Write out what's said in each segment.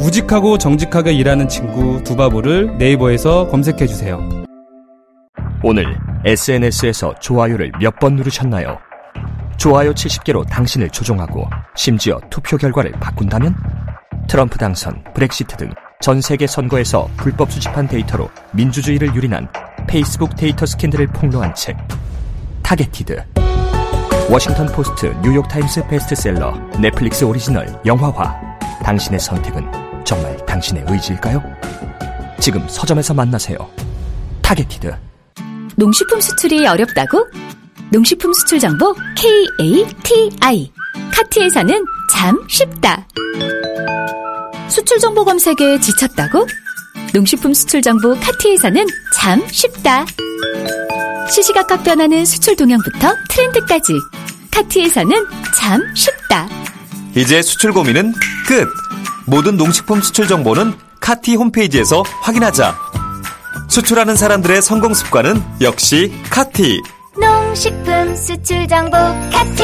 우직하고 정직하게 일하는 친구 두바보를 네이버에서 검색해 주세요. 오늘 SNS에서 좋아요를 몇 번 누르셨나요? 좋아요 70개로 당신을 조종하고 심지어 투표 결과를 바꾼다면? 트럼프 당선, 브렉시트 등 전 세계 선거에서 불법 수집한 데이터로 민주주의를 유린한 페이스북 데이터 스캔들을 폭로한 책 Targeted 워싱턴 포스트, 뉴욕 타임스 베스트셀러, 넷플릭스 오리지널, 영화화 당신의 선택은 정말 당신의 의지일까요? 지금 서점에서 만나세요. Targeted 농식품 수출이 어렵다고? 농식품 수출 정보 KATI 카티에서는 참 쉽다. 수출 정보 검색에 지쳤다고? 농식품 수출 정보 카티에서는 참 쉽다. 시시각각 변하는 수출 동향부터 트렌드까지 카티에서는 참 쉽다. 이제 수출 고민은 끝! 모든 농식품 수출 정보는 카티 홈페이지에서 확인하자. 수출하는 사람들의 성공 습관은 역시 카티. 농식품 수출 정보 카티.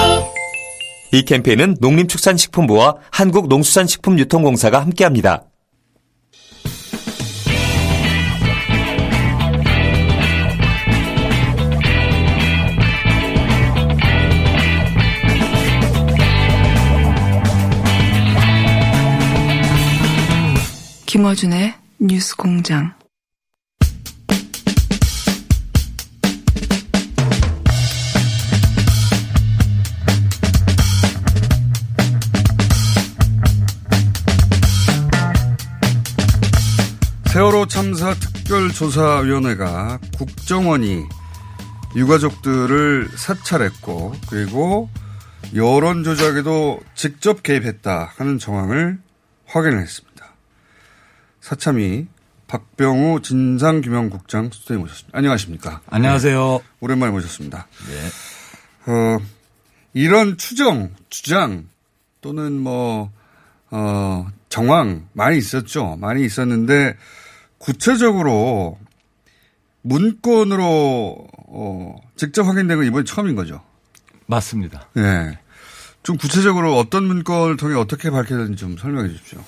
이 캠페인은 농림축산식품부와 한국농수산식품유통공사가 함께합니다. 김어준의 뉴스 공장. 세월호 참사 특별조사위원회가 국정원이 유가족들을 사찰했고 그리고 여론 조작에도 직접 개입했다 하는 정황을 확인을 했습니다. 사참이 박병우 진상규명국장 수석에 모셨습니다. 안녕하십니까? 안녕하세요. 네, 오랜만에 모셨습니다. 네. 어, 이런 추정, 주장 또는 뭐, 어, 정황 많이 있었죠. 많이 있었는데 구체적으로 문건으로 어, 직접 확인된 건 이번이 처음인 거죠. 맞습니다. 네. 좀 구체적으로 어떤 문건을 통해 어떻게 밝혀졌는지 좀 설명해 주십시오.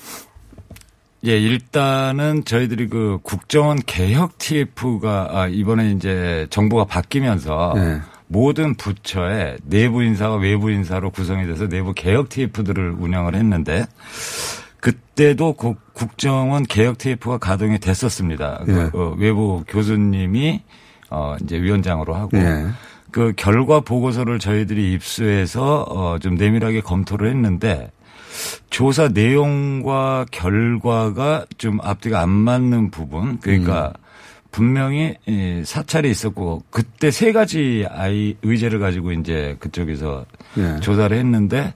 예, 일단은 저희들이 그 국정원 개혁 TF가 아, 이번에 이제 정부가 바뀌면서 네. 모든 부처의 내부 인사와 외부 인사로 구성이 돼서 내부 개혁 TF들을 운영을 했는데 그때도 그 국정원 개혁 TF가 가동이 됐었습니다. 네. 그 어, 외부 교수님이 어 이제 위원장으로 하고 네. 그 결과 보고서를 저희들이 입수해서 어좀 내밀하게 검토를 했는데 조사 내용과 결과가 좀 앞뒤가 안 맞는 부분 그러니까 음. 분명히 사찰이 있었고 그때 세 가지 아이 의제를 가지고 이제 그쪽에서 네. 조사를 했는데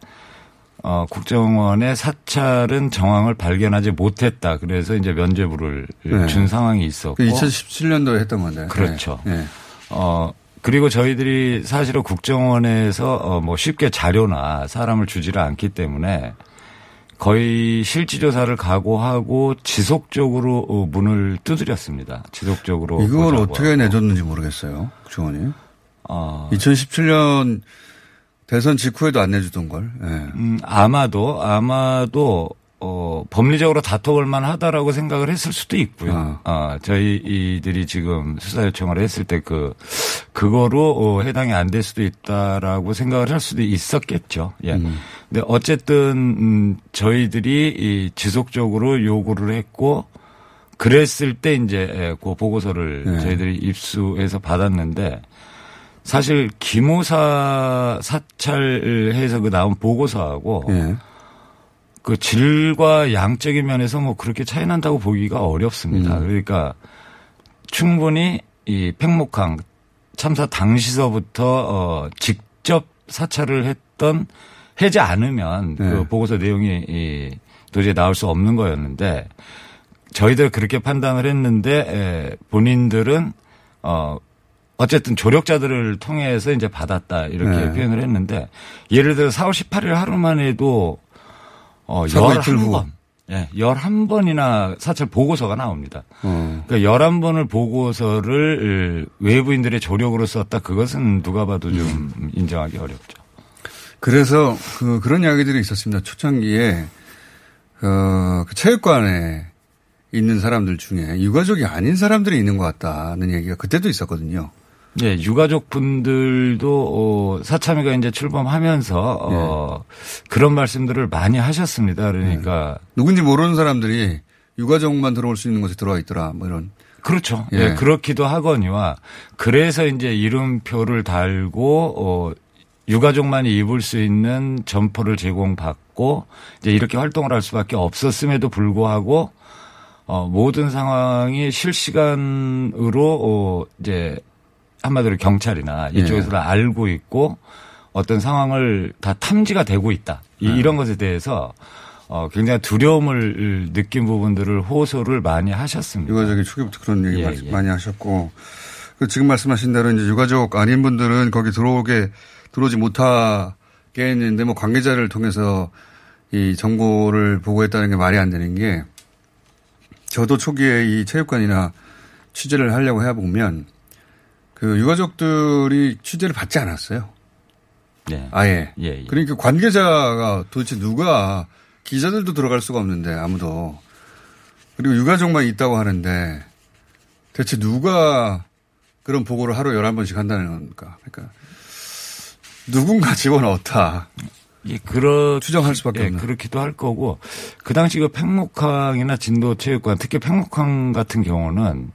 어, 국정원의 사찰은 정황을 발견하지 못했다. 그래서 이제 면죄부를 네. 준 상황이 있었고. 2017년도에 그 했던 건데. 그렇죠. 네. 어, 그리고 저희들이 사실은 국정원에서 어, 뭐 쉽게 자료나 사람을 주지를 않기 때문에 거의 실지조사를 각오하고 지속적으로 어, 문을 두드렸습니다. 지속적으로. 이걸 어떻게 하고. 내줬는지 모르겠어요. 국정원이. 어. 2017년 대선 직후에도 안 내주던 걸. 네. 음, 아마도 아마도 어, 법리적으로 다퉈볼 만하다라고 생각을 했을 수도 있고요. 어. 어 저희들이 지금 수사 요청을 했을 때 그, 그거로 어, 해당이 안 될 수도 있다라고 생각을 할 수도 있었겠죠. 예. 음. 근데 어쨌든, 음, 저희들이 이 지속적으로 요구를 했고, 그랬을 때 이제 예, 그 보고서를 네. 저희들이 입수해서 받았는데, 사실 기모사 사찰해서 그 나온 보고서하고 네. 그 질과 양적인 면에서 뭐 그렇게 차이 난다고 보기가 어렵습니다. 음. 그러니까 충분히 이 팽목항 참사 당시서부터 어 직접 사찰을 했던 해지 않으면 네. 그 보고서 내용이 이 도저히 나올 수 없는 거였는데 저희들 그렇게 판단을 했는데 에, 본인들은 어 어쨌든 조력자들을 통해서 이제 받았다 이렇게 네. 표현을 했는데 예를 들어 4월 18일 하루만 해도 어 후. 11번. 예, 11번이나 사찰 보고서가 나옵니다. 어. 그러니까 11번을 보고서를 외부인들의 조력으로 썼다 그것은 누가 봐도 좀 음. 인정하기 어렵죠. 그래서 그 그런 이야기들이 있었습니다. 초창기에 어, 그 체육관에 있는 사람들 중에 유가족이 아닌 사람들이 있는 것 같다는 얘기가 그때도 있었거든요. 예, 유가족 분들도 어, 사참위가 이제 출범하면서 어, 그런 말씀들을 많이 하셨습니다. 그러니까 누군지 모르는 사람들이 유가족만 들어올 수 있는 곳에 들어와 있더라. 뭐 이런. 그렇죠. 예. 예, 그렇기도 하거니와 그래서 이제 이름표를 달고 어 유가족만이 입을 수 있는 점포를 제공받고 이제 이렇게 활동을 할 수밖에 없었음에도 불구하고 어 모든 상황이 실시간으로 어 이제 한마디로 경찰이나 예. 이쪽에서 알고 있고 어떤 상황을 다 탐지가 되고 있다. 이- 네. 이런 것에 대해서 어 굉장히 두려움을 느낀 부분들을 호소를 많이 하셨습니다. 유가족이 초기부터 그런 얘기 예, 예. 많이 하셨고 그 지금 말씀하신 대로 이제 유가족 아닌 분들은 거기 들어오게 들어오지 못하게 했는데 뭐 관계자를 통해서 이 정보를 보고했다는 게 말이 안 되는 게 저도 초기에 이 체육관이나 취재를 하려고 해보면 그 유가족들이 취재를 받지 않았어요. 네. 아예. 예, 예. 그러니까 관계자가 도대체 누가 기자들도 들어갈 수가 없는데 아무도 그리고 유가족만 있다고 하는데 대체 누가 그런 보고를 하루 11번씩 한다는 겁니까? 그러니까 누군가 집어넣었다. 예, 그렇 추정할 수밖에 예, 없는. 그렇기도 할 거고 그 당시 그 팽목항이나 진도 체육관 특히 팽목항 같은 경우는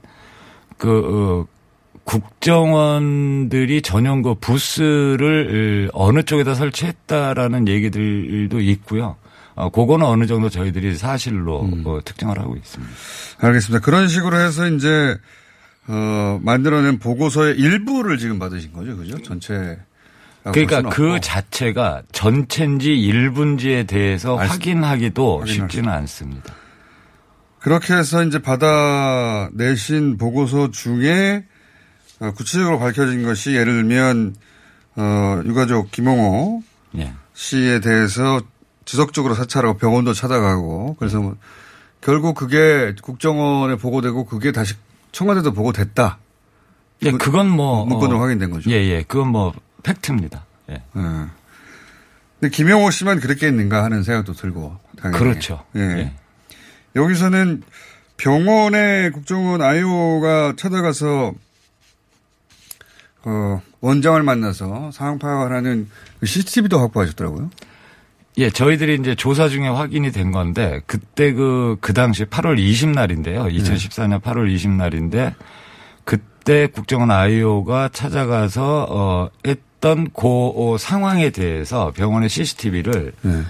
그 어, 국정원들이 전용 그 부스를 어느 쪽에다 설치했다라는 얘기들도 있고요. 어, 그거는 어느 정도 저희들이 사실로 음. 어, 특정을 하고 있습니다. 알겠습니다. 그런 식으로 해서 이제 어, 만들어낸 보고서의 일부를 지금 받으신 거죠, 그죠? 전체. 그러니까 그 자체가 전체인지 일부인지에 대해서 알 수- 확인하기도 쉽지는 않습니다. 그렇게 해서 이제 받아내신 보고서 중에 어, 구체적으로 밝혀진 것이 예를 들면 어, 유가족 김홍호 예. 씨에 대해서 지속적으로 사찰하고 병원도 찾아가고 그래서 뭐 결국 그게 국정원에 보고되고 그게 다시 청와대도 보고됐다. 예, 그건 뭐 문건으로 어, 확인된 거죠. 예, 예. 그건 뭐 팩트입니다. 예. 예. 근데 김용호 씨만 그렇게 했는가 하는 생각도 들고. 당연히. 그렇죠. 예. 예. 여기서는 병원에 국정원 아이오가 찾아가서 어, 원장을 만나서 상황 파악을 하는 그 CCTV도 확보하셨더라고요. 예, 저희들이 이제 조사 중에 확인이 된 건데 그때 그, 그 당시 8월 20날인데요. 2014년 8월 20날인데 그때 국정원 아이오가 찾아가서 어, 했던 그 어, 상황에 대해서 병원의 CCTV를 네.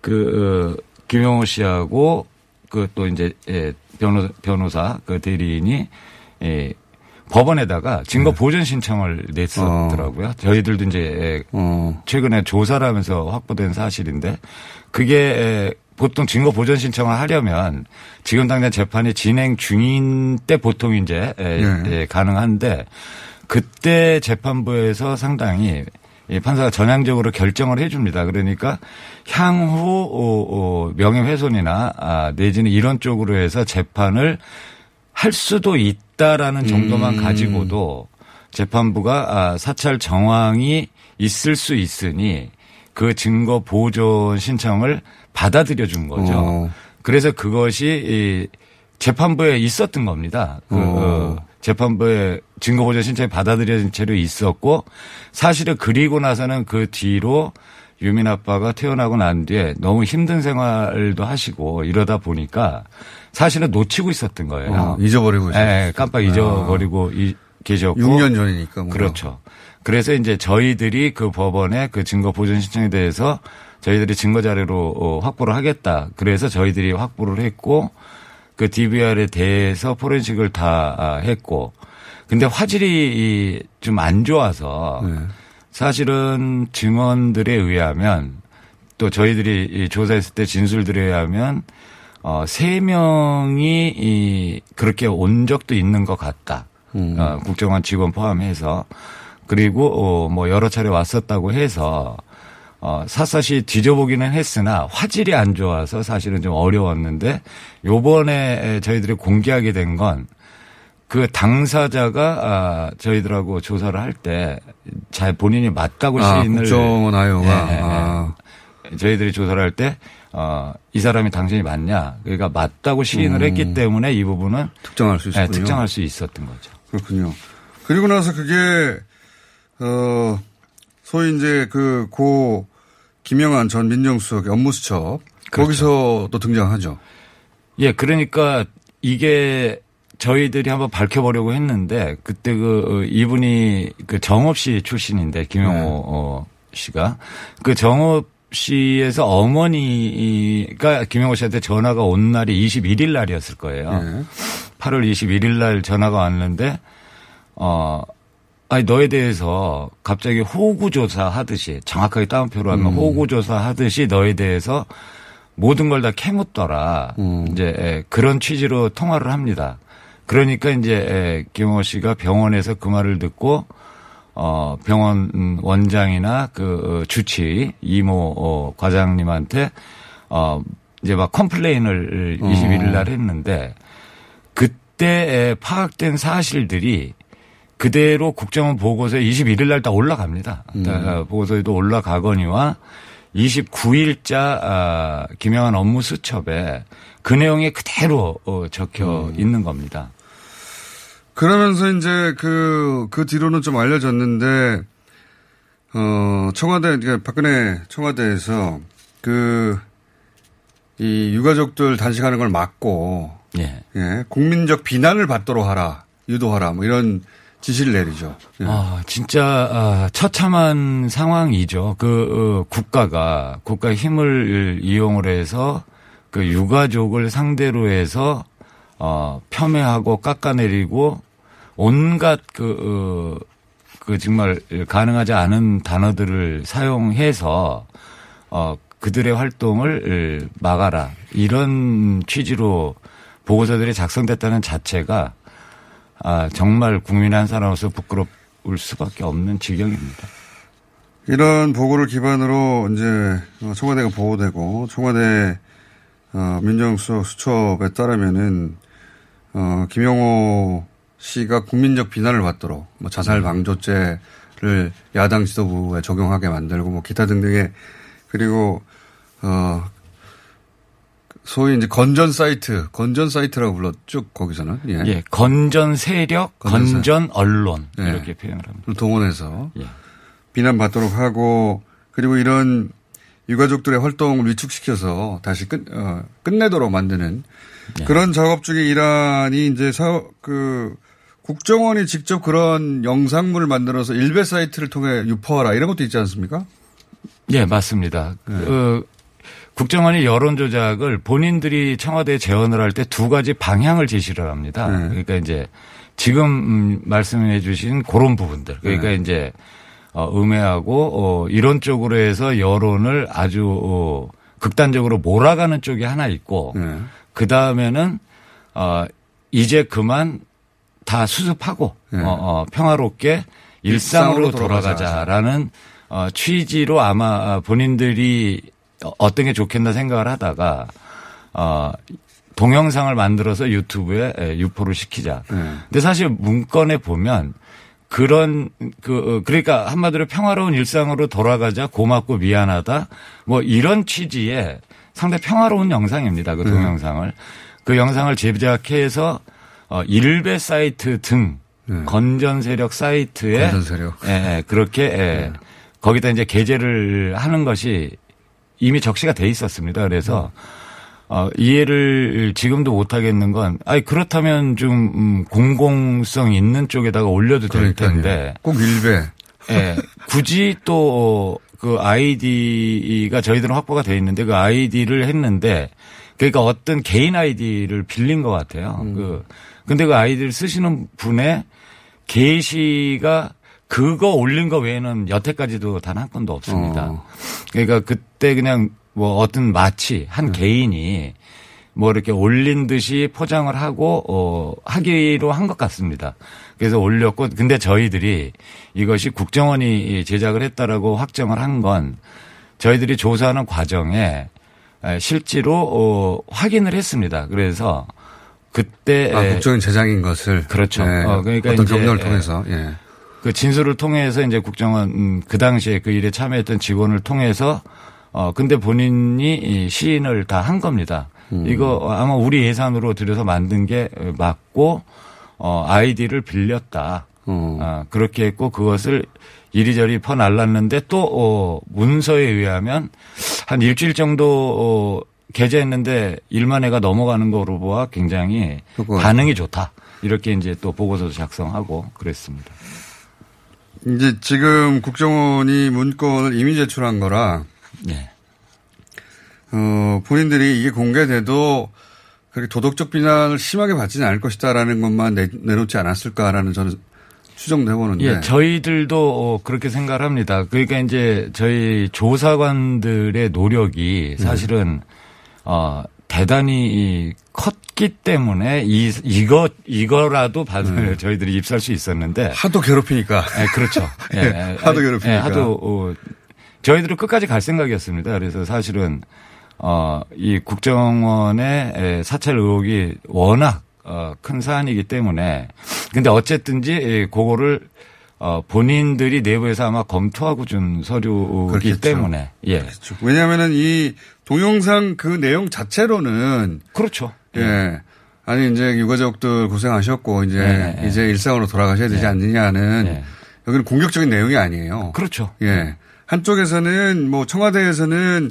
그, 어, 김용호 씨하고 그 또 이제 예, 변호사, 변호사 그 대리인이 예, 법원에다가 증거 보전 신청을 냈었더라고요. 저희들도 이제 예, 어. 최근에 조사를 하면서 확보된 사실인데 그게 에, 보통 증거 보전 신청을 하려면 지금 당장 재판이 진행 중인 때 보통 이제 에, 네. 예, 가능한데 그때 재판부에서 상당히 이 판사가 전향적으로 결정을 해줍니다. 그러니까 향후 어, 어, 명예훼손이나 아, 내지는 이런 쪽으로 해서 재판을 할 수도 있다라는 정도만 음. 가지고도 재판부가 아, 사찰 정황이 있을 수 있으니 그 증거 보존 신청을 받아들여 준 거죠. 어. 그래서 그것이 이 재판부에 있었던 겁니다. 그 어. 어, 재판부에 증거 보존 신청이 받아들여진 채로 있었고 사실은 그리고 나서는 그 뒤로 유민 아빠가 태어나고 난 뒤에 너무 힘든 생활도 하시고 이러다 보니까 사실은 놓치고 있었던 거예요. 어, 잊어버리고 있었어요. 예, 깜빡 잊어버리고 이- 계셨고. 6년 전이니까. 뭐. 그렇죠. 그래서 이제 저희들이 그 법원에 그 증거 보존 신청에 대해서 저희들이 증거 자료로 어, 확보를 하겠다. 그래서 저희들이 확보를 했고 그 DVR에 대해서 포렌식을 다 아, 했고 근데 화질이 좀 안 좋아서 네. 사실은 증언들에 의하면 또 저희들이 이 조사했을 때 진술들에 의하면 어, 세 명이 이 그렇게 온 적도 있는 것 같다. 음. 어, 국정원 직원 포함해서 그리고 어, 뭐 여러 차례 왔었다고 해서 어, 샅샅이 뒤져보기는 했으나 화질이 안 좋아서 사실은 좀 어려웠는데 요번에 저희들이 공개하게 된 건 그 당사자가 아, 저희들하고 조사를 할 때 잘 본인이 맞다고 아, 시인을 국정원 아요가 예, 예, 아. 저희들이 조사를 할 때 어, 이 사람이 당신이 맞냐 그러니까 맞다고 시인을 음. 했기 때문에 이 부분은 특정할 수 있었군요. 네, 특정할 수 있었던 거죠. 그렇군요. 그리고 나서 그게 어 소위 이제 그 고 김영한 전 민정수석의 업무수첩 그렇죠. 거기서도 등장하죠. 예, 그러니까 이게 저희들이 한번 밝혀보려고 했는데 그때 그 어, 이분이 그 정업 씨 출신인데 김영호 네. 어, 씨가 그 정업 씨에서 어머니가 김영호 씨한테 전화가 온 날이 21일 날이었을 거예요. 네. 8월 21일 날 전화가 왔는데 어 아니 너에 대해서 갑자기 호구 조사 하듯이 정확하게 따옴표로 하면 음. 호구 조사 하듯이 너에 대해서 모든 걸 다 캐묻더라. 음. 이제 그런 취지로 통화를 합니다. 그러니까 이제 김호 씨가 병원에서 그 말을 듣고 어 병원 원장이나 그 어, 주치 이모 어 과장님한테 어 이제 막 complain을 어. 21일 날 했는데 그때 파악된 사실들이 그대로 국정원 보고서에 21일 날 다 올라갑니다. 음. 어, 보고서에도 올라가거니와 29일자 아, 김영한 업무 수첩에 그 내용이 그대로 어, 적혀 음. 있는 겁니다. 그러면서 이제 그, 그 뒤로는 좀 알려졌는데, 어, 청와대, 그러니까 박근혜 청와대에서 그, 이 유가족들 단식하는 걸 막고, 예. 예. 국민적 비난을 받도록 하라, 유도하라, 뭐 이런 지시를 내리죠. 예. 아, 진짜 아, 처참한 상황이죠. 그 어, 국가가 국가 힘을 이용을 해서 그 유가족을 상대로 해서 어, 폄훼하고 깎아내리고 온갖 그, 어, 그 정말 가능하지 않은 단어들을 사용해서 어, 그들의 활동을 막아라. 이런 취지로 보고서들이 작성됐다는 자체가 아, 정말 국민 한 사람으로서 부끄러울 수밖에 없는 지경입니다. 이런 보고를 기반으로 이제 청와대가 보호되고 청와대 어, 민정수석 수첩에 따르면은 어, 김영호 씨가 국민적 비난을 받도록 뭐 자살 방조죄를 야당 지도부에 적용하게 만들고 뭐 기타 등등의 그리고 어 소위 이제 건전 사이트, 건전 사이트라고 불렀죠, 거기서는. 예. 예 건전 세력, 건전, 건전 언론. 예. 이렇게 표현을 합니다. 동원해서 예. 비난받도록 하고 그리고 이런 유가족들의 활동을 위축시켜서 다시 끝, 어, 끝내도록 만드는 예. 그런 작업 중에 이란이 이제 사, 그 국정원이 직접 그런 영상물을 만들어서 일베 사이트를 통해 유포하라 이런 것도 있지 않습니까? 예, 맞습니다. 네. 그 국정원이 여론 조작을 본인들이 청와대에 재원을 할 때 두 가지 방향을 제시를 합니다. 네. 그러니까 이제 지금 음, 말씀해 주신 그런 부분들. 그러니까 네. 이제 어, 음해하고 어, 이런 쪽으로 해서 여론을 아주 어, 극단적으로 몰아가는 쪽이 하나 있고 네. 그 다음에는 어, 이제 그만 다 수습하고 네. 어, 어, 평화롭게 일상으로, 일상으로 돌아가자라는 어, 취지로 아마 본인들이 어떤 게 좋겠나 생각을 하다가 어 동영상을 만들어서 유튜브에 유포를 시키자. 네. 근데 사실 문건에 보면 그런 그 어, 그러니까 한마디로 평화로운 일상으로 돌아가자 고맙고 미안하다 뭐 이런 취지의 상당히 평화로운 영상입니다. 그 네. 동영상을 그 영상을 제작해서 어 일베 사이트 등 네. 건전 세력 사이트에 건전 세력 예, 예 그렇게 예, 네. 거기다 이제 게재를 하는 것이 이미 적시가 돼 있었습니다. 그래서 어, 이해를 지금도 못 하겠는 건, 아니, 그렇다면 좀, 음, 공공성 있는 쪽에다가 올려도 될 텐데. 꼭 일베. 예. 굳이 또, 그 아이디가 저희들은 확보가 돼 있는데 그 아이디를 했는데 그러니까 어떤 개인 아이디를 빌린 것 같아요. 음. 그, 근데 그 아이디를 쓰시는 분의 게시가 그거 올린 거 외에는 여태까지도 단 한 건도 없습니다. 어. 그러니까 그때 그냥 뭐 어떤 마치 한 네. 개인이 뭐 이렇게 올린 듯이 포장을 하고 어 하기로 한 것 같습니다. 그래서 올렸고 근데 저희들이 이것이 국정원이 제작을 했다라고 확정을 한 건 저희들이 조사하는 과정에 실제로 어 확인을 했습니다. 그래서 그때 아, 국정원 제작인 것을 그렇죠. 네. 어, 그러니까 어떤 경로를 통해서 예. 그 진술을 통해서 이제 국정원 음, 그 당시에 그 일에 참여했던 직원을 통해서 어 근데 본인이 시인을 다 한 겁니다. 음. 이거 아마 우리 예산으로 들여서 만든 게 맞고 어 아이디를 빌렸다. 어. 어 그렇게 했고 그것을 이리저리 퍼날랐는데 또 어, 문서에 의하면 한 일주일 정도 어, 게재했는데 1만 회가 넘어가는 거로 보아 굉장히 그거. 반응이 좋다. 이렇게 이제 또 보고서도 작성하고 그랬습니다. 이제 지금 국정원이 문건을 이미 제출한 거라. 네. 어, 본인들이 이게 공개돼도 그렇게 도덕적 비난을 심하게 받지는 않을 것이다라는 것만 내, 내놓지 않았을까라는 저는 추정도 해보는데. 예, 저희들도 어, 그렇게 생각을 합니다. 그러니까 이제 저희 조사관들의 노력이 사실은 네. 어, 대단히 컸기 때문에 이 이거 이거라도 받을 네. 저희들이 입수할 수 있었는데 하도 괴롭히니까. 네, 그렇죠. 예, 네, 하도 괴롭히니까. 예, 하도 어, 저희들은 끝까지 갈 생각이었습니다. 그래서 사실은 어, 이 국정원의 사찰 의혹이 워낙 어, 큰 사안이기 때문에 근데 어쨌든지 그거를 어, 본인들이 내부에서 아마 검토하고 준 서류이기 그렇겠죠. 때문에 예. 그렇죠. 왜냐하면은 이 동영상 그 내용 자체로는 그렇죠. 예. 예. 아니 이제 유가족들 고생하셨고 이제 네, 네. 이제 일상으로 돌아가셔야 되지 네. 않느냐는 네. 여기는 공격적인 내용이 아니에요. 그렇죠. 예. 한쪽에서는 뭐 청와대에서는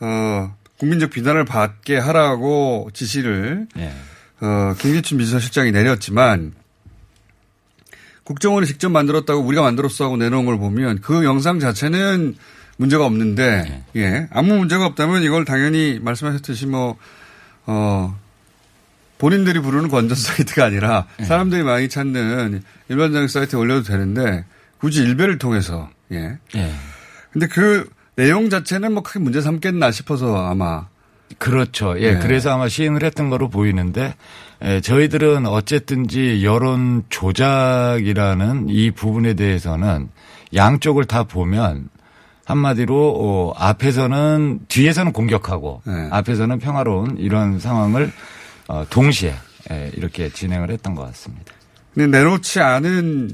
어 국민적 비난을 받게 하라고 지시를 네. 어 김기춘 비서실장이 내렸지만 국정원이 직접 만들었다고 우리가 만들었어 하고 내놓은 걸 보면 그 영상 자체는 문제가 없는데 네. 예 아무 문제가 없다면 이걸 당연히 말씀하셨듯이 뭐 어. 본인들이 부르는 건전 사이트가 아니라 네. 사람들이 많이 찾는 일반적인 사이트에 올려도 되는데 굳이 일배를 통해서 예. 네. 근데 그 내용 자체는 뭐 크게 문제 삼겠나 싶어서 아마 그렇죠. 예. 네. 그래서 아마 시행을 했던 거로 보이는데 예, 저희들은 어쨌든지 여론 조작이라는 이 부분에 대해서는 양쪽을 다 보면 한마디로 어, 앞에서는 뒤에서는 공격하고 네. 앞에서는 평화로운 이런 상황을 어, 동시에 예, 이렇게 진행을 했던 것 같습니다. 근데 내놓지 않은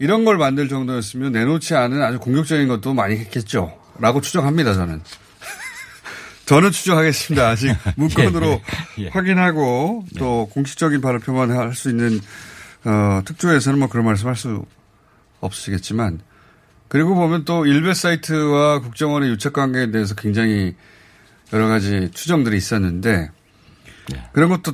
이런 걸 만들 정도였으면 내놓지 않은 아주 공격적인 것도 많이 했겠죠. 라고 추정합니다, 저는. 저는 추정하겠습니다. 아직 문건으로 예, 예, 예. 확인하고 또 네. 공식적인 발표만 할 수 있는 어, 특조에서는 뭐 그런 말씀 할 수 없으시겠지만 그리고 보면 또 일베 사이트와 국정원의 유착 관계에 대해서 굉장히 여러 가지 추정들이 있었는데 네. 그런 것도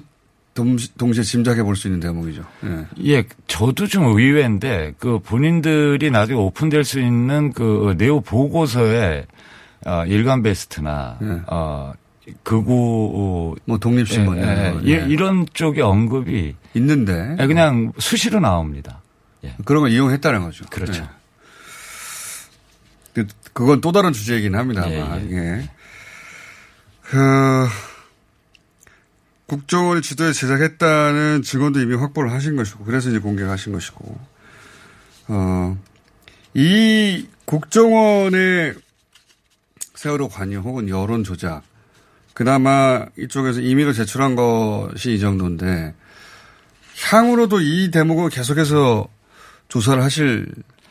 동시 에 짐작해 볼 수 있는 대목이죠. 예. 예, 저도 좀 의외인데 그 본인들이 나중에 오픈될 수 있는 그 네오 보고서에 어, 일간 베스트나 예. 어, 극우 뭐 독립신문 예, 예, 예. 이런 쪽의 언급이 있는데 예, 그냥 수시로 나옵니다. 예. 그런 걸 이용했다는 거죠. 그렇죠. 예. 그, 그건 또 다른 주제이긴 합니다. 예, 예. 그 국정원이 지도에 제작했다는 증언도 이미 확보를 하신 것이고 그래서 이제 공개하신 것이고 어, 이 국정원의 세월호 관여 혹은 여론 조작 그나마 이쪽에서 임의로 제출한 것이 이 정도인데 향후로도 이 대목을 계속해서 조사를 하실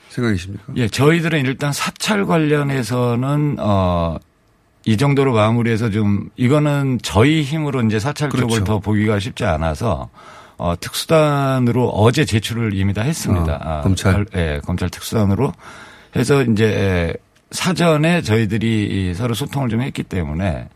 생각이십니까? 예, 저희들은 일단 사찰 관련해서는 어 이 정도로 마무리해서 좀 이거는 저희 힘으로 이제 사찰 그렇죠. 쪽을 더 보기가 쉽지 않아서 어, 특수단으로 어제 제출을 이미 다 했습니다. 어, 검찰. 예, 검찰 특수단으로 해서 이제 사전에 저희들이 서로 소통을 좀 했기 때문에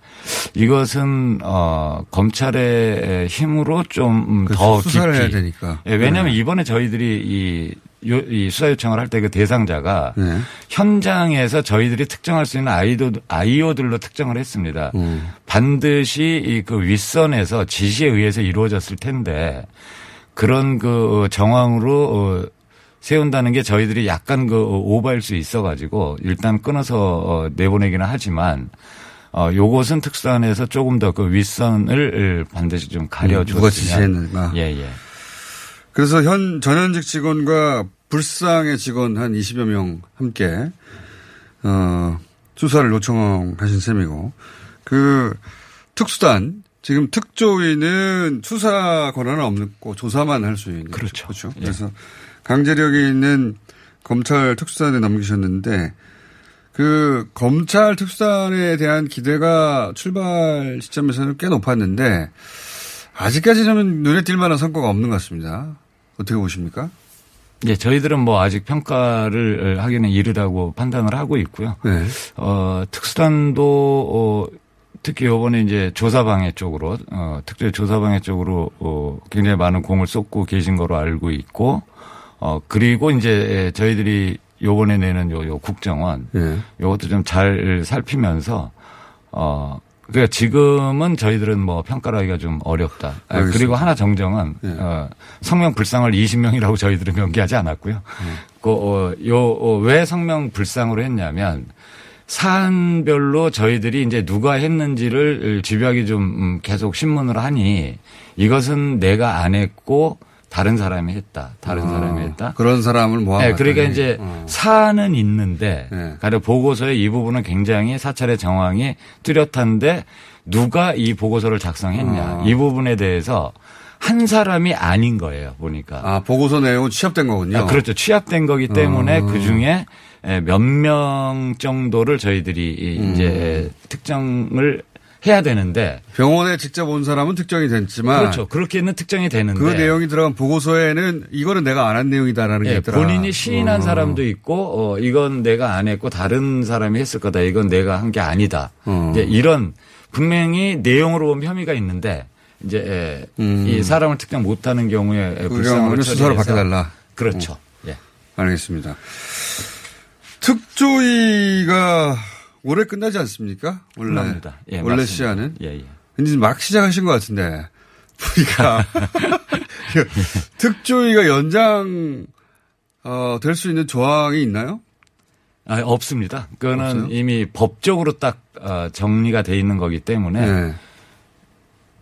이것은 어 검찰의 힘으로 좀더 그렇죠. 수사를 해야 되니까. 예, 왜냐하면 네. 이번에 저희들이 이, 요, 이 수사 요청을 할 때 그 대상자가 네. 현장에서 저희들이 특정할 수 있는 아이도 아이오들로 특정을 했습니다. 음. 반드시 이 그 윗선에서 지시에 의해서 이루어졌을 텐데 그런 그 정황으로 어 세운다는 게 저희들이 약간 그 오버할 수 있어 가지고 일단 끊어서 어 내보내기는 하지만 어, 요것은 특수단에서 조금 더 그 윗선을 반드시 좀 가려줬으면. 누가 지시했는가. 예, 예. 그래서 현 전현직 직원과 불상의 직원 한 20여 명 함께 어, 수사를 요청하신 셈이고 그 특수단 지금 특조위는 수사 권한은 없고 조사만 할 수 있는 그렇죠. 그렇죠. 예. 그래서 강제력이 있는 검찰 특수단에 넘기셨는데 그 검찰 특수단에 대한 기대가 출발 시점에서는 꽤 높았는데 아직까지는 눈에 띌 만한 성과가 없는 것 같습니다. 어떻게 보십니까? 예, 저희들은 뭐 아직 평가를 하기는 이르다고 판단을 하고 있고요. 네. 어, 특수단도 어, 특히 요번에 이제 조사방해 쪽으로 어, 특별 조사방해 쪽으로 어, 굉장히 많은 공을 쏟고 계신 거로 알고 있고 어, 그리고 이제 저희들이 요번에 내는 요, 요 국정원 네. 요것도 좀 잘 살피면서 어, 그러니까 지금은 저희들은 뭐 평가를 하기가 좀 어렵다. 아, 알겠습니다. 그리고 하나 정정은 어, 성명 불상을 20명이라고 저희들은 명기하지 않았고요. 그, 어, 요, 어, 왜 성명 불상으로 했냐면 사안별로 저희들이 이제 누가 했는지를 집요하게 좀 음, 계속 신문을 하니 이것은 내가 안 했고 다른 사람이 했다. 다른 아, 사람이 했다. 그런 사람을 모아. 네, 그러니까 이제 사안은 있는데 네. 가령 보고서에 이 부분은 굉장히 사찰의 정황이 뚜렷한데 누가 이 보고서를 작성했냐 아. 이 부분에 대해서 한 사람이 아닌 거예요 보니까. 아 보고서 내용은 취합된 거군요. 아, 그렇죠. 취합된 거기 때문에 어. 그 중에 몇 명 정도를 저희들이 음. 이제 특정을 해야 되는데 병원에 직접 온 사람은 특정이 됐지만 그렇죠. 그렇게는 특정이 되는데 그 내용이 들어간 보고서에는 이거는 내가 안 한 내용이다라는 게 예, 있더라. 본인이 시인한 어. 사람도 있고 어, 이건 내가 안 했고 다른 사람이 했을 거다. 이건 내가 한 게 아니다. 어. 이제 이런 분명히 내용으로 보면 혐의가 있는데 이제 예, 이 사람을 특정 못하는 경우에 음. 그 불쌍을 수사로 바꿔달라. 그렇죠. 예. 알겠습니다. 특조위가 올해 끝나지 않습니까? 원래 끝납니다. 예, 원래 맞습니다. 시한은 예, 예. 근데 막 시작하신 것 같은데 보니까 특조위가 연장 어, 될 수 있는 조항이 있나요? 아, 없습니다. 그거는 없어요? 이미 법적으로 딱 어, 정리가 돼 있는 거기 때문에 네.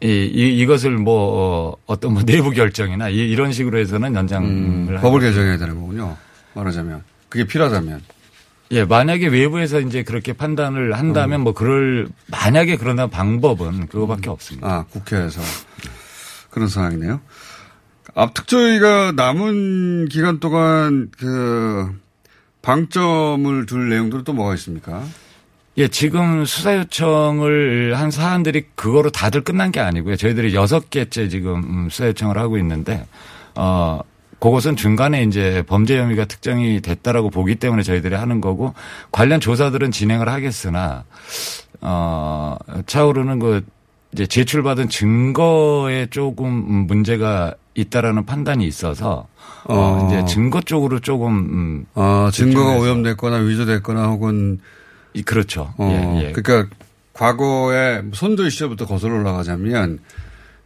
이, 이, 이것을 뭐 어, 어떤 뭐 내부 결정이나 이, 이런 식으로 해서는 연장을 음, 할 법을 개정해야 되는 거군요. 말하자면 그게 필요하다면. 예, 만약에 외부에서 이제 그렇게 판단을 한다면 뭐 그럴 만약에 그러나 방법은 그거밖에 없습니다. 아, 국회에서. 그런 상황이네요. 앞 특조위가 남은 기간 동안 그 방점을 둘 내용들은 또 뭐가 있습니까? 예, 지금 수사 요청을 한 사안들이 그거로 다들 끝난 게 아니고요. 저희들이 여섯 개째 지금 음, 수사 요청을 하고 있는데 어 그것은 중간에 이제 범죄 혐의가 특정이 됐다라고 보기 때문에 저희들이 하는 거고 관련 조사들은 진행을 하겠으나 어 차오르는 그 이제 제출받은 증거에 조금 문제가 있다라는 판단이 있어서 어, 어. 이제 증거 쪽으로 조금 음 아, 증거가. 오염됐거나 위조됐거나 혹은 이- 그렇죠. 어, 예, 예. 그러니까 과거에 손도희 시절부터 거슬러 올라가자면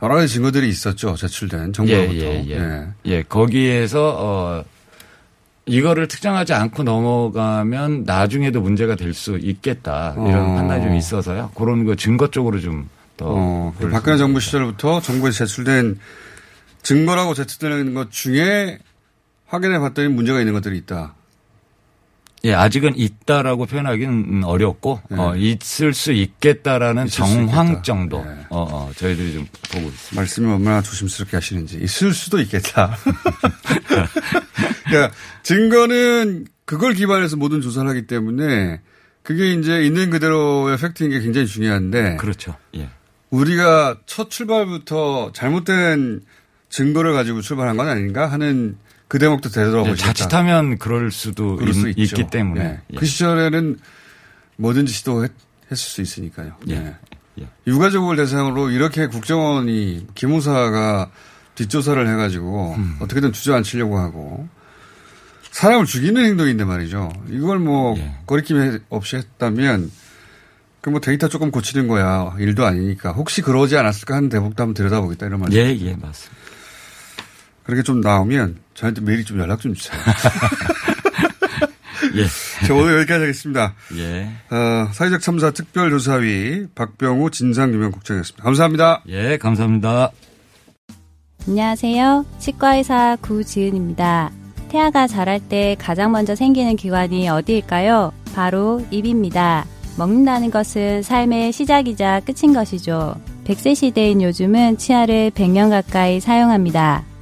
여러 가지 증거들이 있었죠. 제출된 정보로부터. 예, 예, 예. 예, 거기에서 어 이거를 특정하지 않고 넘어가면 나중에도 문제가 될 수 있겠다 이런 어. 판단이 좀 있어서요. 그런 그 증거 쪽으로 좀더 어, 그 박근혜 정부 시절부터 정부에 제출된 증거라고 제출되는 것 중에 확인해 봤더니 문제가 있는 것들이 있다. 예, 아직은 있다라고 표현하기는 어렵고 어, 있을 수 있겠다라는 네. 있을 수 정황 있겠다. 정도 네. 어, 어, 저희들이 좀 보고 있습니다. 말씀이 얼마나 조심스럽게 하시는지 있을 수도 있겠다. 그러니까 증거는 그걸 기반해서 모든 조사를 하기 때문에 그게 이제 있는 그대로의 팩트인 게 굉장히 중요한데 그렇죠. 예. 우리가 첫 출발부터 잘못된 증거를 가지고 출발한 건 아닌가 하는 그 대목도 되돌아보시다. 예, 자칫하면 그럴 수도 그럴 수 있. 기 때문에 네. 예. 그 시절에는 뭐든지 시도했을 수 있으니까요. 예. 네. 예. 유가족을 대상으로 이렇게 국정원이 기무사가 뒷조사를 해가지고 음. 어떻게든 주저앉히려고 하고 사람을 죽이는 행동인데 말이죠. 이걸 뭐 예. 거리낌 없이 했다면 그 뭐 데이터 조금 고치는 거야 일도 아니니까 혹시 그러지 않았을까 하는 대목도 한번 들여다보겠다 이런 말이죠. 예, 예, 맞습니다. 그렇게 좀 나오면 저한테 메일이 좀 연락 좀 주세요. 예. 자, 오늘 여기까지 하겠습니다. 예. 어, 사회적 참사 특별조사위 박병우 진상규명 국장이었습니다. 감사합니다. 예, 감사합니다. 안녕하세요. 치과의사 구지은입니다. 태아가 자랄 때 가장 먼저 생기는 기관이 어디일까요? 바로 입입니다. 먹는다는 것은 삶의 시작이자 끝인 것이죠. 100세 시대인 요즘은 치아를 100년 가까이 사용합니다.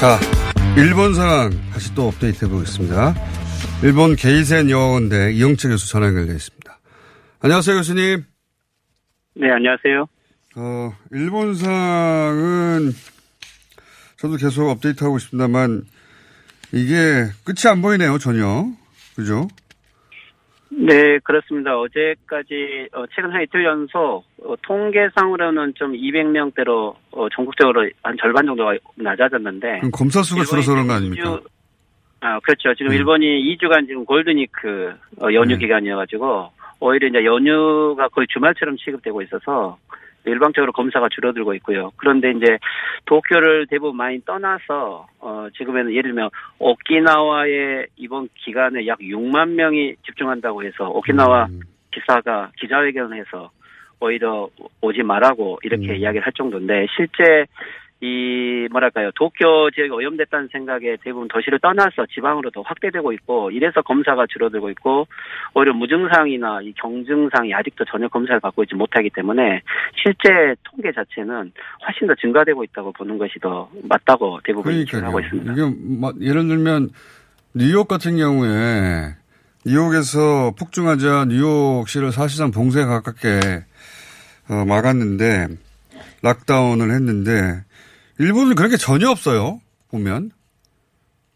자, 일본 상황 다시 또 업데이트 해보겠습니다. 일본 게이센 여학원대 이영채 교수 전화 연결되어 있습니다. 안녕하세요, 교수님. 네, 안녕하세요. 어, 일본 상은 저도 계속 업데이트하고 있습니다만 이게 끝이 안 보이네요, 전혀. 그죠? 네, 그렇습니다. 어제까지 어, 최근 한 이틀 연속 어, 통계상으로는 좀 200명대로 어, 전국적으로 한 절반 정도가 낮아졌는데 그럼 검사 수가 줄어서 그런 거 아닙니까? 2주, 아, 그렇죠. 지금 음. 일본이 2주간 지금 골드니크 어, 연휴 네. 기간이어가지고 오히려 이제 연휴가 거의 주말처럼 취급되고 있어서 일방적으로 검사가 줄어들고 있고요. 그런데 이제 도쿄를 대부분 많이 떠나서 어 지금에는 예를 들면 오키나와에 이번 기간에 약 6만 명이 집중한다고 해서 오키나와 음. 기사가 기자회견을 해서 오히려 오지 말라고 이렇게 음. 이야기를 할 정도인데 실제 이 뭐랄까요 도쿄 지역이 오염됐다는 생각에 대부분 도시를 떠나서 지방으로 더 확대되고 있고 이래서 검사가 줄어들고 있고 오히려 무증상이나 이 경증상이 아직도 전혀 검사를 받고 있지 못하기 때문에 실제 통계 자체는 훨씬 더 증가되고 있다고 보는 것이 더 맞다고 대부분 인식을 하고 있습니다. 이게 뭐 예를 들면 뉴욕 같은 경우에 뉴욕에서 폭증하자 뉴욕시를 사실상 봉쇄에 가깝게 어, 막았는데 락다운을 했는데 일본은 그런 게 전혀 없어요. 보면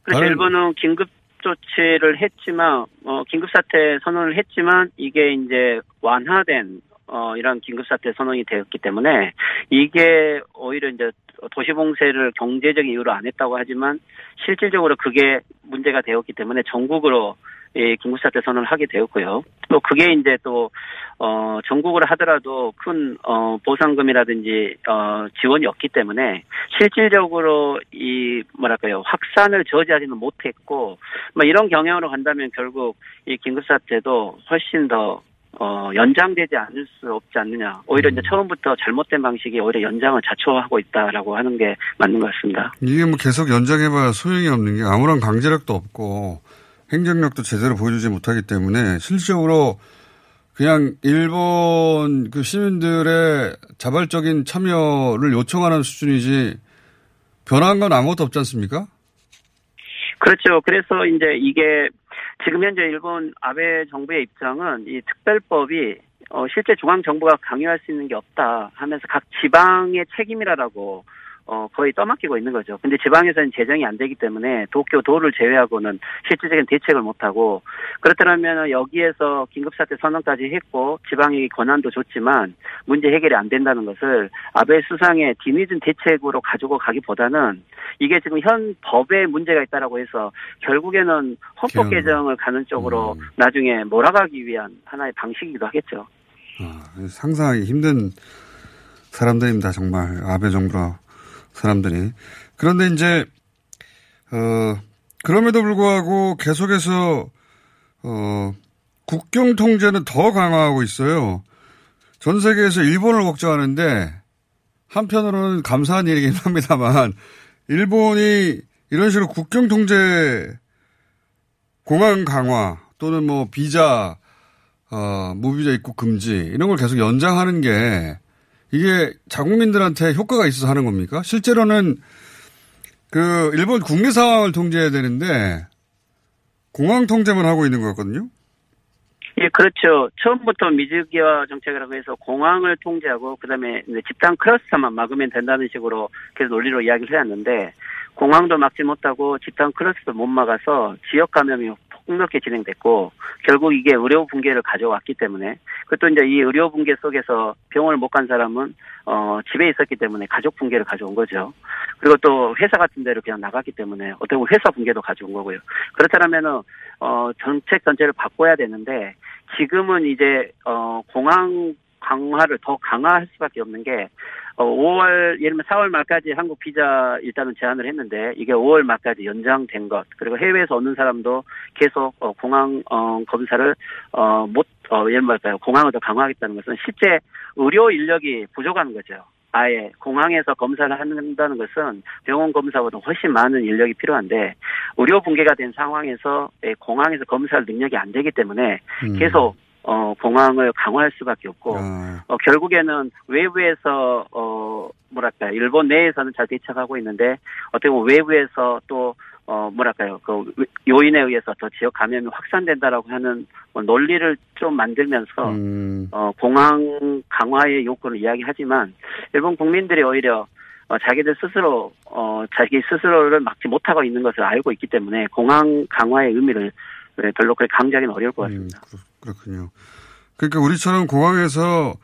다른- 일본은 긴급 조치를 했지만 어 긴급 사태 선언을 했지만 이게 이제 완화된 어 이런 긴급 사태 선언이 되었기 때문에 이게 오히려 이제 도시 봉쇄를 경제적인 이유로 안 했다고 하지만 실질적으로 그게 문제가 되었기 때문에 전국으로 이 긴급 사태 선언을 하게 되었고요. 또 그게 이제 또 어, 전국으로 하더라도 큰, 어, 보상금이라든지, 어, 지원이 없기 때문에 실질적으로 이, 뭐랄까요, 확산을 저지하지는 못했고, 뭐 이런 경향으로 간다면 결국 이 긴급사태도 훨씬 더, 어, 연장되지 않을 수 없지 않느냐. 오히려 이제 처음부터 잘못된 방식이 오히려 연장을 자초하고 있다라고 하는 게 맞는 것 같습니다. 이게 뭐 계속 연장해봐야 소용이 없는 게 아무런 강제력도 없고 행정력도 제대로 보여주지 못하기 때문에 실질적으로 그냥 일본 그 시민들의 자발적인 참여를 요청하는 수준이지 변한 건 아무것도 없지 않습니까? 그렇죠. 그래서 이제 이게 지금 현재 일본 아베 정부의 입장은 이 특별법이 어, 실제 중앙 정부가 강요할 수 있는 게 없다 하면서 각 지방의 책임이라라고 어, 거의 떠맡기고 있는 거죠. 근데 지방에서는 재정이 안 되기 때문에 도쿄 도를 제외하고는 실질적인 대책을 못하고 그렇다면 여기에서 긴급사태 선언까지 했고 지방의 권한도 줬지만 문제 해결이 안 된다는 것을 아베 수상의 뒤늦은 대책으로 가지고 가기보다는 이게 지금 현 법에 문제가 있다라고 해서 결국에는 헌법 개정을 가는 쪽으로 나중에 몰아가기 위한 하나의 방식이기도 하겠죠. 상상하기 힘든 사람들입니다. 정말 아베 정부라 사람들이. 그런데 이제 어 그럼에도 불구하고 계속해서 어 국경 통제는 더 강화하고 있어요. 전 세계에서 일본을 걱정하는데 한편으로는 감사한 일이긴 합니다만 일본이 이런 식으로 국경 통제, 공항 강화 또는 뭐 비자, 어, 무비자 입국 금지 이런 걸 계속 연장하는 게 이게 자국민들한테 효과가 있어서 하는 겁니까? 실제로는 그 일본 국내 상황을 통제해야 되는데 공항 통제만 하고 있는 거였거든요. 예, 그렇죠. 처음부터 미즈기와 정책이라고 해서 공항을 통제하고 그다음에 집단 클러스터만 막으면 된다는 식으로 계속 논리로 이야기를 해왔는데 공항도 막지 못하고 집단 클러스도 못 막아서 지역 감염이 폭넓게 진행됐고 결국 이게 의료 붕괴를 가져왔기 때문에 그것도 이제 이 의료 붕괴 속에서 병원을 못 간 사람은 어 집에 있었기 때문에 가족 붕괴를 가져온 거죠. 그리고 또 회사 같은 데를 그냥 나갔기 때문에 어떻게 보면 회사 붕괴도 가져온 거고요. 그렇다면은 어 정책 전체를 바꿔야 되는데 지금은 이제 어 공항 강화를 더 강화할 수밖에 없는 게 어, 5월 예를 들면 4월 말까지 한국 비자 일단은 제한을 했는데 이게 5월 말까지 연장된 것 그리고 해외에서 오는 사람도 계속 어, 공항 어, 검사를 어, 못 어, 예를 들면 공항을 더 강화하겠다는 것은 실제 의료 인력이 부족한 거죠. 아예 공항에서 검사를 한다는 것은 병원 검사보다 훨씬 많은 인력이 필요한데 의료 붕괴가 된 상황에서 예, 공항에서 검사할 능력이 안 되기 때문에 음. 계속 어, 공항을 강화할 수밖에 없고, 아. 어, 결국에는 외부에서, 어, 뭐랄까요. 일본 내에서는 잘 대처하고 있는데, 어떻게 보면 외부에서 또, 어, 뭐랄까요. 그 요인에 의해서 더 지역 감염이 확산된다라고 하는 뭐 논리를 좀 만들면서, 음. 어, 공항 강화의 요구를 이야기하지만, 일본 국민들이 오히려 어, 자기들 스스로, 어, 자기 스스로를 막지 못하고 있는 것을 알고 있기 때문에 공항 강화의 의미를 네, 별로 그렇게 강조하기는 어려울 것 같습니다. 그렇군요. 그러니까 우리처럼 공항에서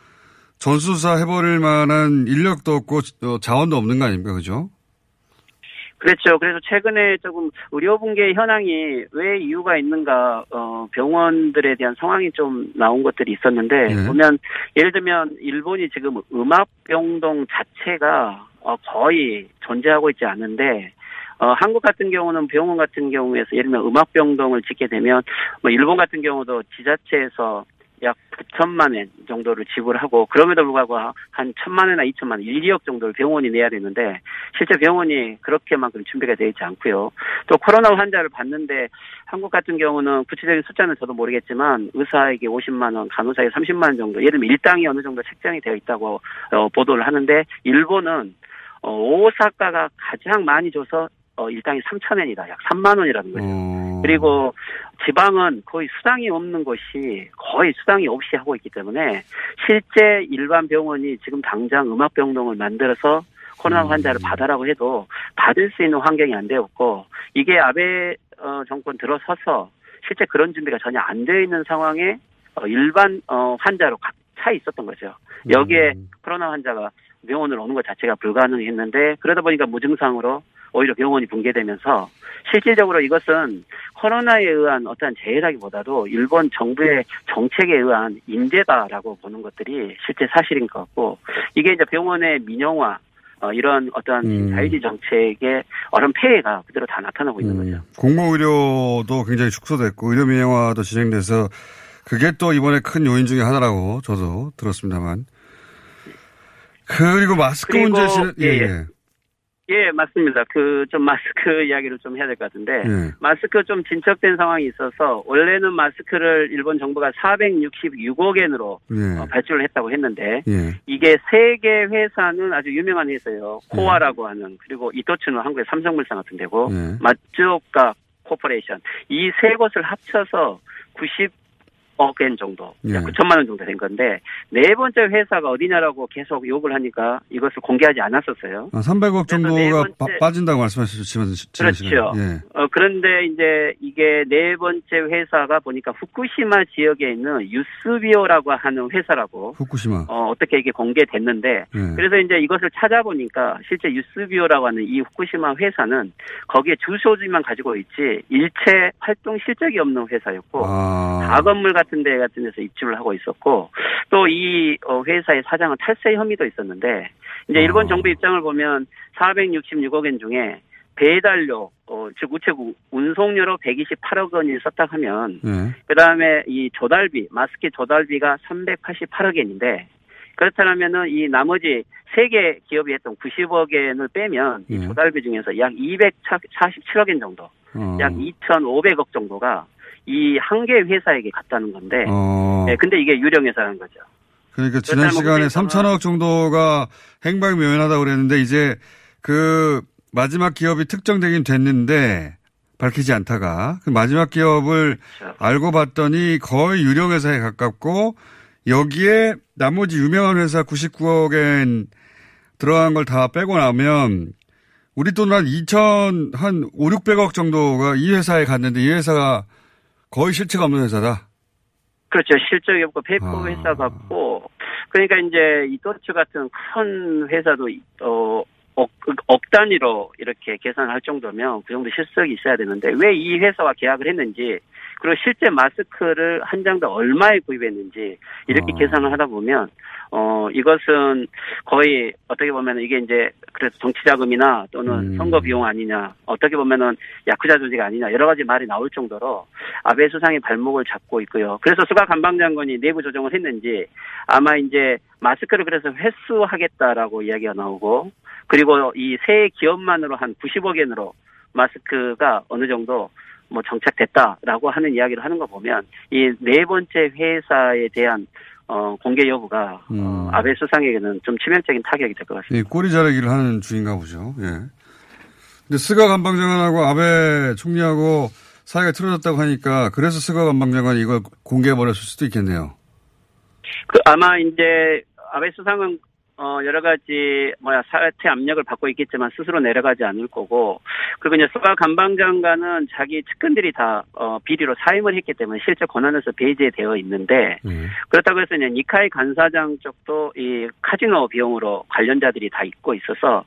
전수사 해버릴 만한 인력도 없고 어, 자원도 없는 거 아닙니까, 그죠? 그렇죠. 그래서 최근에 조금 의료 붕괴 현황이 왜 이유가 있는가, 어, 병원들에 대한 상황이 좀 나온 것들이 있었는데, 네. 보면, 예를 들면, 일본이 지금 음압 병동 자체가, 어, 거의 존재하고 있지 않은데, 어, 한국 같은 경우는 병원 같은 경우에서 예를 들면 음압병동을 짓게 되면, 뭐, 일본 같은 경우도 지자체에서 약 9천만 원 정도를 지불하고 그럼에도 불구하고 한 천만 원이나 2천만 원, 1, 2억 정도를 병원이 내야 되는데 실제 병원이 그렇게만큼 준비가 되어 있지 않고요. 또 코로나 환자를 봤는데 한국 같은 경우는 구체적인 숫자는 저도 모르겠지만 의사에게 50만 원, 간호사에게 30만 원 정도 예를 들면 일당이 어느 정도 책정이 되어 있다고 어, 보도를 하는데 일본은 어, 오사카가 가장 많이 줘서 어, 일당이 3천엔이다. 약 3만 원이라는 거죠. 어. 그리고 지방은 거의 수당이 없는 것이 거의 수당이 없이 하고 있기 때문에 실제 일반 병원이 지금 당장 음압병동을 만들어서 코로나 환자를 받아라고 해도 받을 수 있는 환경이 안 되었고 이게 아베 어, 정권 들어서서 실제 그런 준비가 전혀 안 되어 있는 상황에 어, 일반 어, 환자로 각차 있었던 거죠. 여기에 코로나 환자가 병원을 오는 것 자체가 불가능했는데 그러다 보니까 무증상으로 오히려 병원이 붕괴되면서 실질적으로 이것은 코로나에 의한 어떠한 재해라기보다도 일본 정부의 정책에 의한 인재다라고 보는 것들이 실제 사실인 것 같고 이게 이제 병원의 민영화 어, 이런 어떠한 음. 자유주의 정책의 어떤 폐해가 그대로 다 나타나고 있는 거죠. 공무 의료도 굉장히 축소됐고 의료 민영화도 진행돼서 그게 또 이번에 큰 요인 중에 하나라고 저도 들었습니다만. 그리고 마스크 문제 시 예, 예. 예, 맞습니다. 그, 좀 마스크 이야기를 좀 해야 될 것 같은데, 예. 마스크 좀 진척된 상황이 있어서, 원래는 마스크를 일본 정부가 466억 엔으로 예. 어, 발주를 했다고 했는데, 예. 이게 세 개 회사는 아주 유명한 회사예요. 코아라고 하는, 그리고 이토츠는 한국의 삼성물산 같은 데고, 예. 마츠오카 코퍼레이션. 이 세 곳을 합쳐서 90, 억엔 정도, 예. 9천만 원 정도 된 건데 네 번째 회사가 어디냐라고 계속 요구를 하니까 이것을 공개하지 않았었어요. 아, 300억 그래서 네 정도가 번째- 빠- 빠진다고 시간에. 그렇죠. 예. 어, 그런데 이제 이게 네 번째 회사가 보니까 후쿠시마 지역에 있는 유스비오라고 하는 회사라고 후쿠시마. 어, 어떻게 이게 공개됐는데 예. 그래서 이제 이것을 찾아보니까 실제 유스비오라고 하는 이 후쿠시마 회사는 거기에 주소지만 가지고 있지 일체 활동 실적이 없는 회사였고 아. 가건물 같은 데 같은 데서 입주를 하고 있었고 또 이 회사의 사장은 탈세 혐의도 있었는데 이제 아. 일본 정부 입장을 보면 466억 엔 중에 배달료 어, 즉 우체국 운송료로 128억 원이 썼다 하면 예. 그다음에 이 조달비 마스크 조달비가 388억 엔인데 그렇다면은 이 나머지 세 개 기업이 했던 90억 엔을 빼면 이 예. 조달비 중에서 약 247억 엔 정도, 어. 약 2,500억 정도가 이 한 개 회사에게 갔다는 건데, 어. 예, 근데 이게 유령 회사라는 거죠. 그러니까 지난 그렇다면 시간에 우리가 3천억 정도가 행방묘연하다고 그랬는데 이제 그 마지막 기업이 특정되긴 됐는데 밝히지 않다가 그 마지막 기업을 그렇죠. 알고 봤더니 거의 유령 회사에 가깝고 여기에 나머지 유명한 회사 99억엔 들어간 걸 다 빼고 나면 우리 돈한 2천 한 5, 600억 정도가 이 회사에 갔는데 이 회사가 거의 실체가 없는 회사다. 그렇죠. 실적이 없고 페이퍼 아. 회사 같고 그러니까 이제 이토츠 같은 큰 회사도 어 억, 억 단위로 이렇게 계산할 정도면 그 정도 실적이 있어야 되는데 왜 이 회사와 계약을 했는지 그리고 실제 마스크를 한장더 얼마에 구입했는지 이렇게 어. 계산을 하다 보면 어 이것은 거의 어떻게 보면 이게 이제 그래서 정치 자금이나 또는 음. 선거 비용 아니냐 어떻게 보면은 야쿠자 조직 아니냐 여러 가지 말이 나올 정도로 아베 수상이 발목을 잡고 있고요. 그래서 수가 관방장관이 내부 조정을 했는지 아마 이제 마스크를 그래서 회수하겠다라고 이야기가 나오고 그리고 이 세 기업만으로 한 90억 엔으로 마스크가 어느 정도 뭐 정착됐다라고 하는 이야기를 하는 거 보면 이 네 번째 회사에 대한 어, 공개 여부가 음. 어, 아베 수상에게는 좀 치명적인 타격이 될 것 같습니다. 이 꼬리 자르기를 하는 중인가 보죠. 예. 근데 스가 관방장관하고 아베 총리하고 사이가 틀어졌다고 하니까 그래서 스가 관방장관이 이걸 공개해 버렸을 수도 있겠네요. 그 아마 이제 아베 수상은 어 여러 가지 뭐야 사퇴 압력을 받고 있겠지만 스스로 내려가지 않을 거고 그리고 이제 수가 관방장관은 자기 측근들이 다 어 비리로 사임을 했기 때문에 실제 권한에서 배제되어 있는데 그렇다고 해서 이제 니카이 간사장 쪽도 이 카지노 비용으로 관련자들이 다 있고 있어서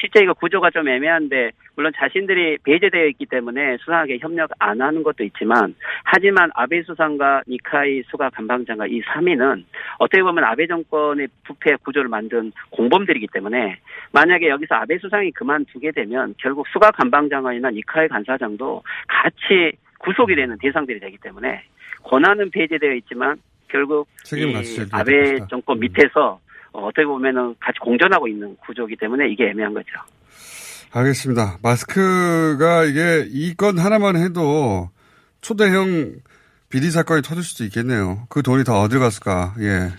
실제 이거 구조가 좀 애매한데 물론 자신들이 배제되어 있기 때문에 수상하게 협력 안 하는 것도 있지만 하지만 아베 수상과 니카이 수가 관방장관 이 3인은 어떻게 보면 아베 정권의 부패 구조를 만든 공범들이기 때문에 만약에 여기서 아베 수상이 그만두게 되면 결국 수가 관방장관이나 니카이 간사장도 같이 구속이 되는 대상들이 되기 때문에 권한은 배제되어 있지만 결국 아베. 정권 밑에서 어, 어떻게 보면은 같이 공존하고 있는 구조이기 때문에 이게 애매한 거죠. 알겠습니다. 마스크가 이게 이 건 하나만 해도 초대형 비리 사건이 터질 수도 있겠네요. 그 돈이 다 어디 갔을까? 예.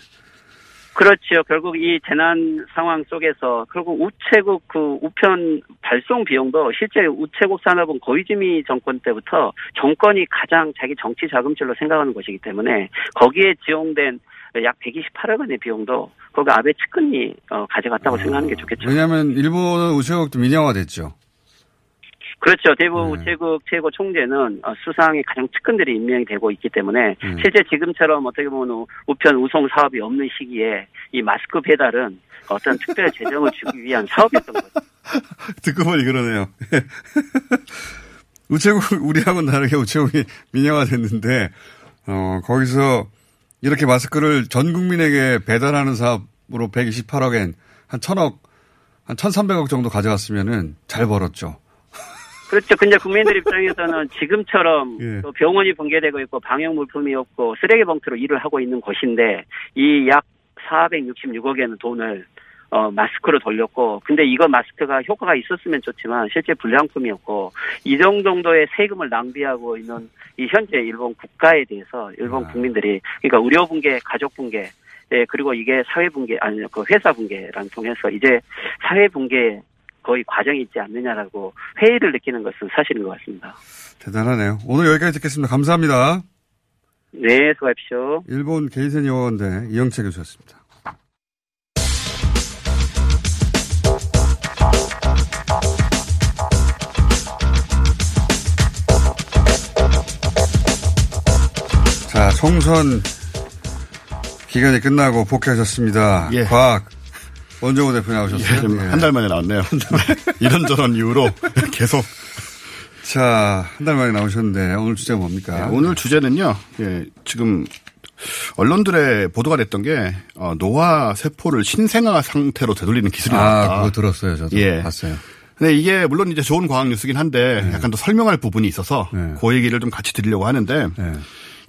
그렇죠. 결국 이 재난 상황 속에서 결국 우체국 그 우편 발송 비용도 실제 우체국 산업은 고이즈미 정권 때부터 정권이 가장 자기 정치 자금줄로 생각하는 것이기 때문에 거기에 지용된 약 128억 원의 비용도 거기 아베 측근이 어, 가져갔다고 생각하는 게 좋겠죠. 왜냐하면 일본은 우체국도 민영화됐죠. 그렇죠. 대부분 우체국 최고 총재는 어, 수상의 가장 측근들이 임명이 되고 있기 때문에 음. 실제 지금처럼 어떻게 보면 우편 우송 사업이 없는 시기에 이 마스크 배달은 어떤 특별 재정을 주기 위한 사업이었던 거죠. 듣고 보니 그러네요. 우체국, 우리하고는 다르게 우체국이 민영화됐는데, 어, 거기서 이렇게 마스크를 전 국민에게 배달하는 사업으로 128억엔 한 천억, 한 1300억 정도 가져갔으면은 잘 벌었죠. 그렇죠. 근데 국민들 입장에서는 지금처럼 예. 또 병원이 붕괴되고 있고 방역 물품이 없고 쓰레기 봉투로 일을 하고 있는 곳인데 이 약 466억에는 돈을 어, 마스크로 돌렸고, 근데 이거 마스크가 효과가 있었으면 좋지만 실제 불량품이었고, 이 정도의 세금을 낭비하고 있는 이 현재 일본 국가에 대해서 일본 국민들이, 그러니까 의료 붕괴, 가족 붕괴, 예, 그리고 이게 사회 붕괴, 아니, 그 회사 붕괴랑 통해서 이제 사회 붕괴 거의 과정이 있지 않느냐라고 회의를 느끼는 것은 사실인 것 같습니다. 대단하네요. 오늘 여기까지 듣겠습니다. 감사합니다. 네, 수고하십시오. 일본 게이센 여원대 이영채 교수였습니다. 자, 총선 기간이 끝나고 복귀하셨습니다. 예. 과학 원정호 대표 나오셨어요. 예. 한달 만에 나왔네요. 이런저런 이유로 계속. 자, 한 달 만에 나오셨는데 오늘 주제가 뭡니까? 예, 오늘 주제는요. 예, 지금 언론들의 보도가 됐던 게 어, 노화 세포를 신생아 상태로 되돌리는 기술이 아, 나왔다. 그거 들었어요. 저도 예. 봤어요. 근데 이게 물론 이제 좋은 과학 뉴스긴 한데 네. 약간 더 설명할 부분이 있어서 그 얘기를 좀 같이 드리려고 하는데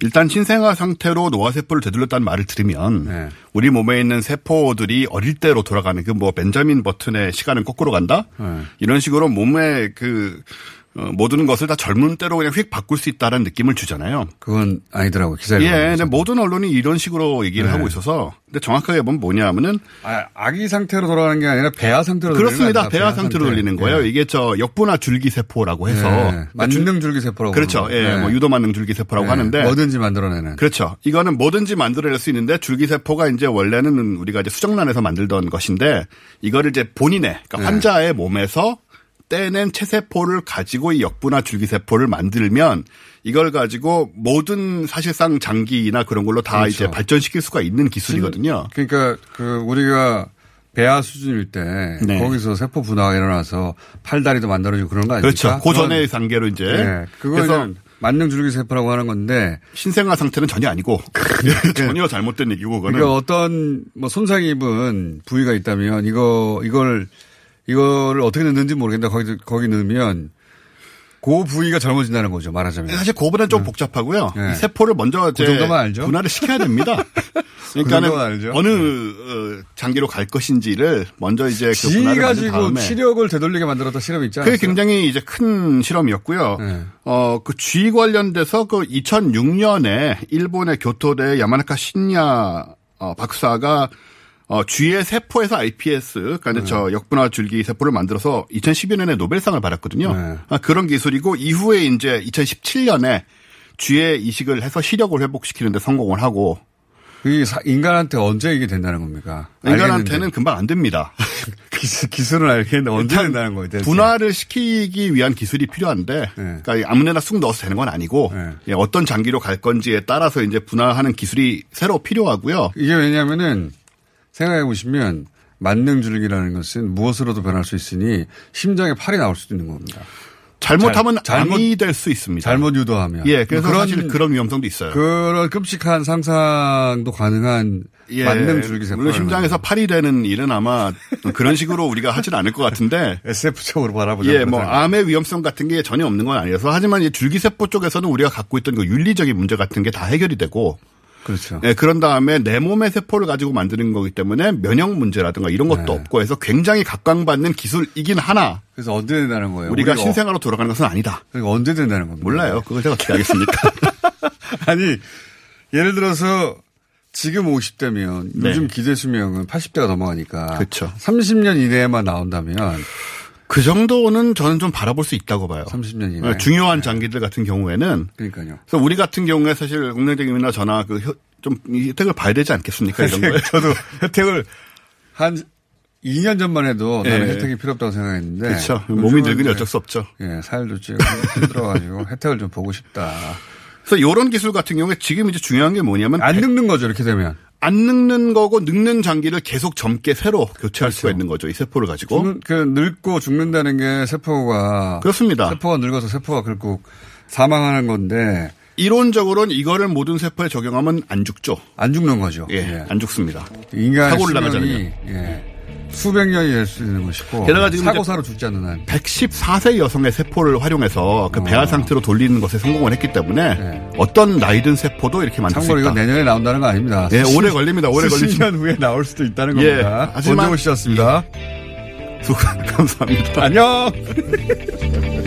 일단 신생아 상태로 노화 세포를 되돌렸다는 말을 들으면 네. 우리 몸에 있는 세포들이 어릴 때로 돌아가는 그 뭐 벤자민 버튼의 시간은 거꾸로 간다 네. 이런 식으로 몸의 그 어, 모든 것을 다 젊은 때로 그냥 휙 바꿀 수 있다는 느낌을 주잖아요. 그건 아니더라고 기사에. 예, 근데 모든 언론이 이런 식으로 얘기를 네. 하고 있어서 근데 정확하게 보면 뭐냐면은 아, 아기 상태로 돌아가는 게 아니라 배아 상태로 그렇습니다. 배아 아닙니까? 상태로 돌리는 거예요. 예. 이게 저 역분화 줄기 세포라고 해서 예. 만능 줄기 세포라고 그렇죠. 그러는 예. 뭐 유도 만능 줄기 세포라고 예. 하는데 뭐든지 만들어내는. 그렇죠. 이거는 뭐든지 만들어낼 수 있는데 줄기 세포가 이제 원래는 우리가 이제 수정란에서 만들던 것인데 이거를 이제 본인의 그러니까 네. 환자의 몸에서 떼낸 체세포를 가지고 이 역분화 줄기세포를 만들면 이걸 가지고 모든 사실상 장기나 그런 걸로 다 그렇죠. 이제 발전시킬 수가 있는 기술이거든요. 그러니까 그 우리가 배아 수준일 때 네. 거기서 세포 분화가 일어나서 팔다리도 만들어지고 그런 거 아닙니까? 그렇죠. 그 전의 단계로 이제 네. 그거는 만능 줄기 세포라고 하는 건데 신생아 상태는 전혀 아니고 전혀 잘못된 얘기고 그거는 그러니까 어떤 뭐 손상 입은 부위가 있다면 이거 이걸 이거를 어떻게 넣는지 모르겠는데 거기 거기 넣으면 그 부위가 젊어진다는 거죠 말하자면. 사실 그거보다는 좀 복잡하고요. 네. 이 세포를 먼저 그 정도만 알죠? 분할을 시켜야 됩니다. 그 정도만 알죠? 어느 어, 장기로 갈 것인지를 먼저 이제 그지 분할을 만든 가지고 다음에 치력을 되돌리게 만들었던 실험이 않았어요? 그게 굉장히 이제 큰 실험이었고요. 네. 어, 그 쥐 관련돼서 그 2006년에 일본의 교토대 야마나카 신야 어, 박사가 어, 쥐의 세포에서 iPS, 그러니까 네. 저 역분화 줄기 세포를 만들어서 2012년에 노벨상을 받았거든요. 네. 아, 그런 기술이고 이후에 이제 2017년에 쥐의 이식을 해서 시력을 회복시키는데 성공을 하고 이 인간한테 언제 이게 된다는 겁니까? 인간한테는 금방 안 됩니다. 기술, 기술은 알겠는데 언제 된다는 거예요? 대체? 분화를 시키기 위한 기술이 필요한데, 네. 그러니까 아무데나 쑥 넣어서 되는 건 아니고, 예, 어떤 장기로 갈 건지에 따라서 이제 분화하는 기술이 새로 필요하고요. 이게 왜냐하면은 생각해 보시면 만능 줄기라는 것은 무엇으로도 변할 수 있으니 심장에 팔이 나올 수도 있는 겁니다. 잘못하면 잘- 잘못- 암이 될 수 있습니다. 잘못 유도하면. 예, 그래서 그런- 사실 그런 위험성도 있어요. 그런 끔찍한 상상도 가능한 예, 만능 줄기 세포. 물론 심장에서 팔이 되는 일은 아마 그런 식으로 우리가 하지는 않을 것 같은데. SF적으로 바라보자. 예, 뭐 암의 위험성 같은 게 전혀 없는 건 아니어서 하지만 이 줄기세포 쪽에서는 우리가 갖고 있던 그 윤리적인 문제 같은 게 다 해결이 되고. 그렇죠. 예, 그런 다음에 내 몸의 세포를 가지고 만드는 거기 때문에 면역 문제라든가 이런 것도 네. 없고 해서 굉장히 각광받는 기술이긴 하나. 그래서 언제 된다는 거예요? 우리가 우리가 신생아로 돌아가는 것은 아니다. 그러니까 언제 된다는 겁니다. 몰라요. 그걸 제가 어떻게 알겠습니까? 아니 예를 들어서 지금 50대면 네. 요즘 기대 수명은 80대가 넘어가니까 그렇죠. 30년 이내에만 나온다면 그 정도는 저는 좀 바라볼 수 있다고 봐요. 30년 이내. 네, 중요한 장기들 같은 경우에는 그러니까요. 그래서 우리 같은 경우에 사실 공룡적임이나 저나 그좀 혜택을 봐야 되지 않겠습니까? 이런 거. 저도 혜택을 한 2년 전만 해도 나는 예. 혜택이 필요 없다고 생각했는데. 그렇죠. 몸이 늙으니 어쩔 수 없죠. 예, 살도 찌고 힘들어가지고 혜택을 좀 보고 싶다. 그래서 이런 기술 같은 경우에 지금 이제 중요한 게 뭐냐면 안 늙는 거죠 이렇게 되면. 안 늙는 거고 늙는 장기를 계속 젊게 새로 교체할 수가 있는 거죠. 이 세포를 가지고. 죽는- 그 늙고 죽는다는 게 세포가 그렇습니다. 세포가 늙어서 세포가 결국 사망하는 건데 이론적으로는 이거를 모든 세포에 적용하면 안 죽죠. 안 죽는 거죠. 예, 안 죽습니다. 인간의 사고를 나가잖아요. 예, 수백 년이 될 수 있는 것이고 게다가 지금 사고 이제 사로 죽지 않는 한 114세 여성의 세포를 활용해서 그 배아 상태로 돌리는 것에 성공을 했기 때문에 네. 어떤 나이든 세포도 이렇게 만들 수 참고로 있다. 이거 내년에 나온다는 거 아닙니다. 예, 수십- 오래 걸립니다. 오래 수십 걸리죠. 년 후에 나올 수도 있다는 예, 겁니다. 하지만- 원정우 씨였습니다. 수고 감사합니다. 안녕.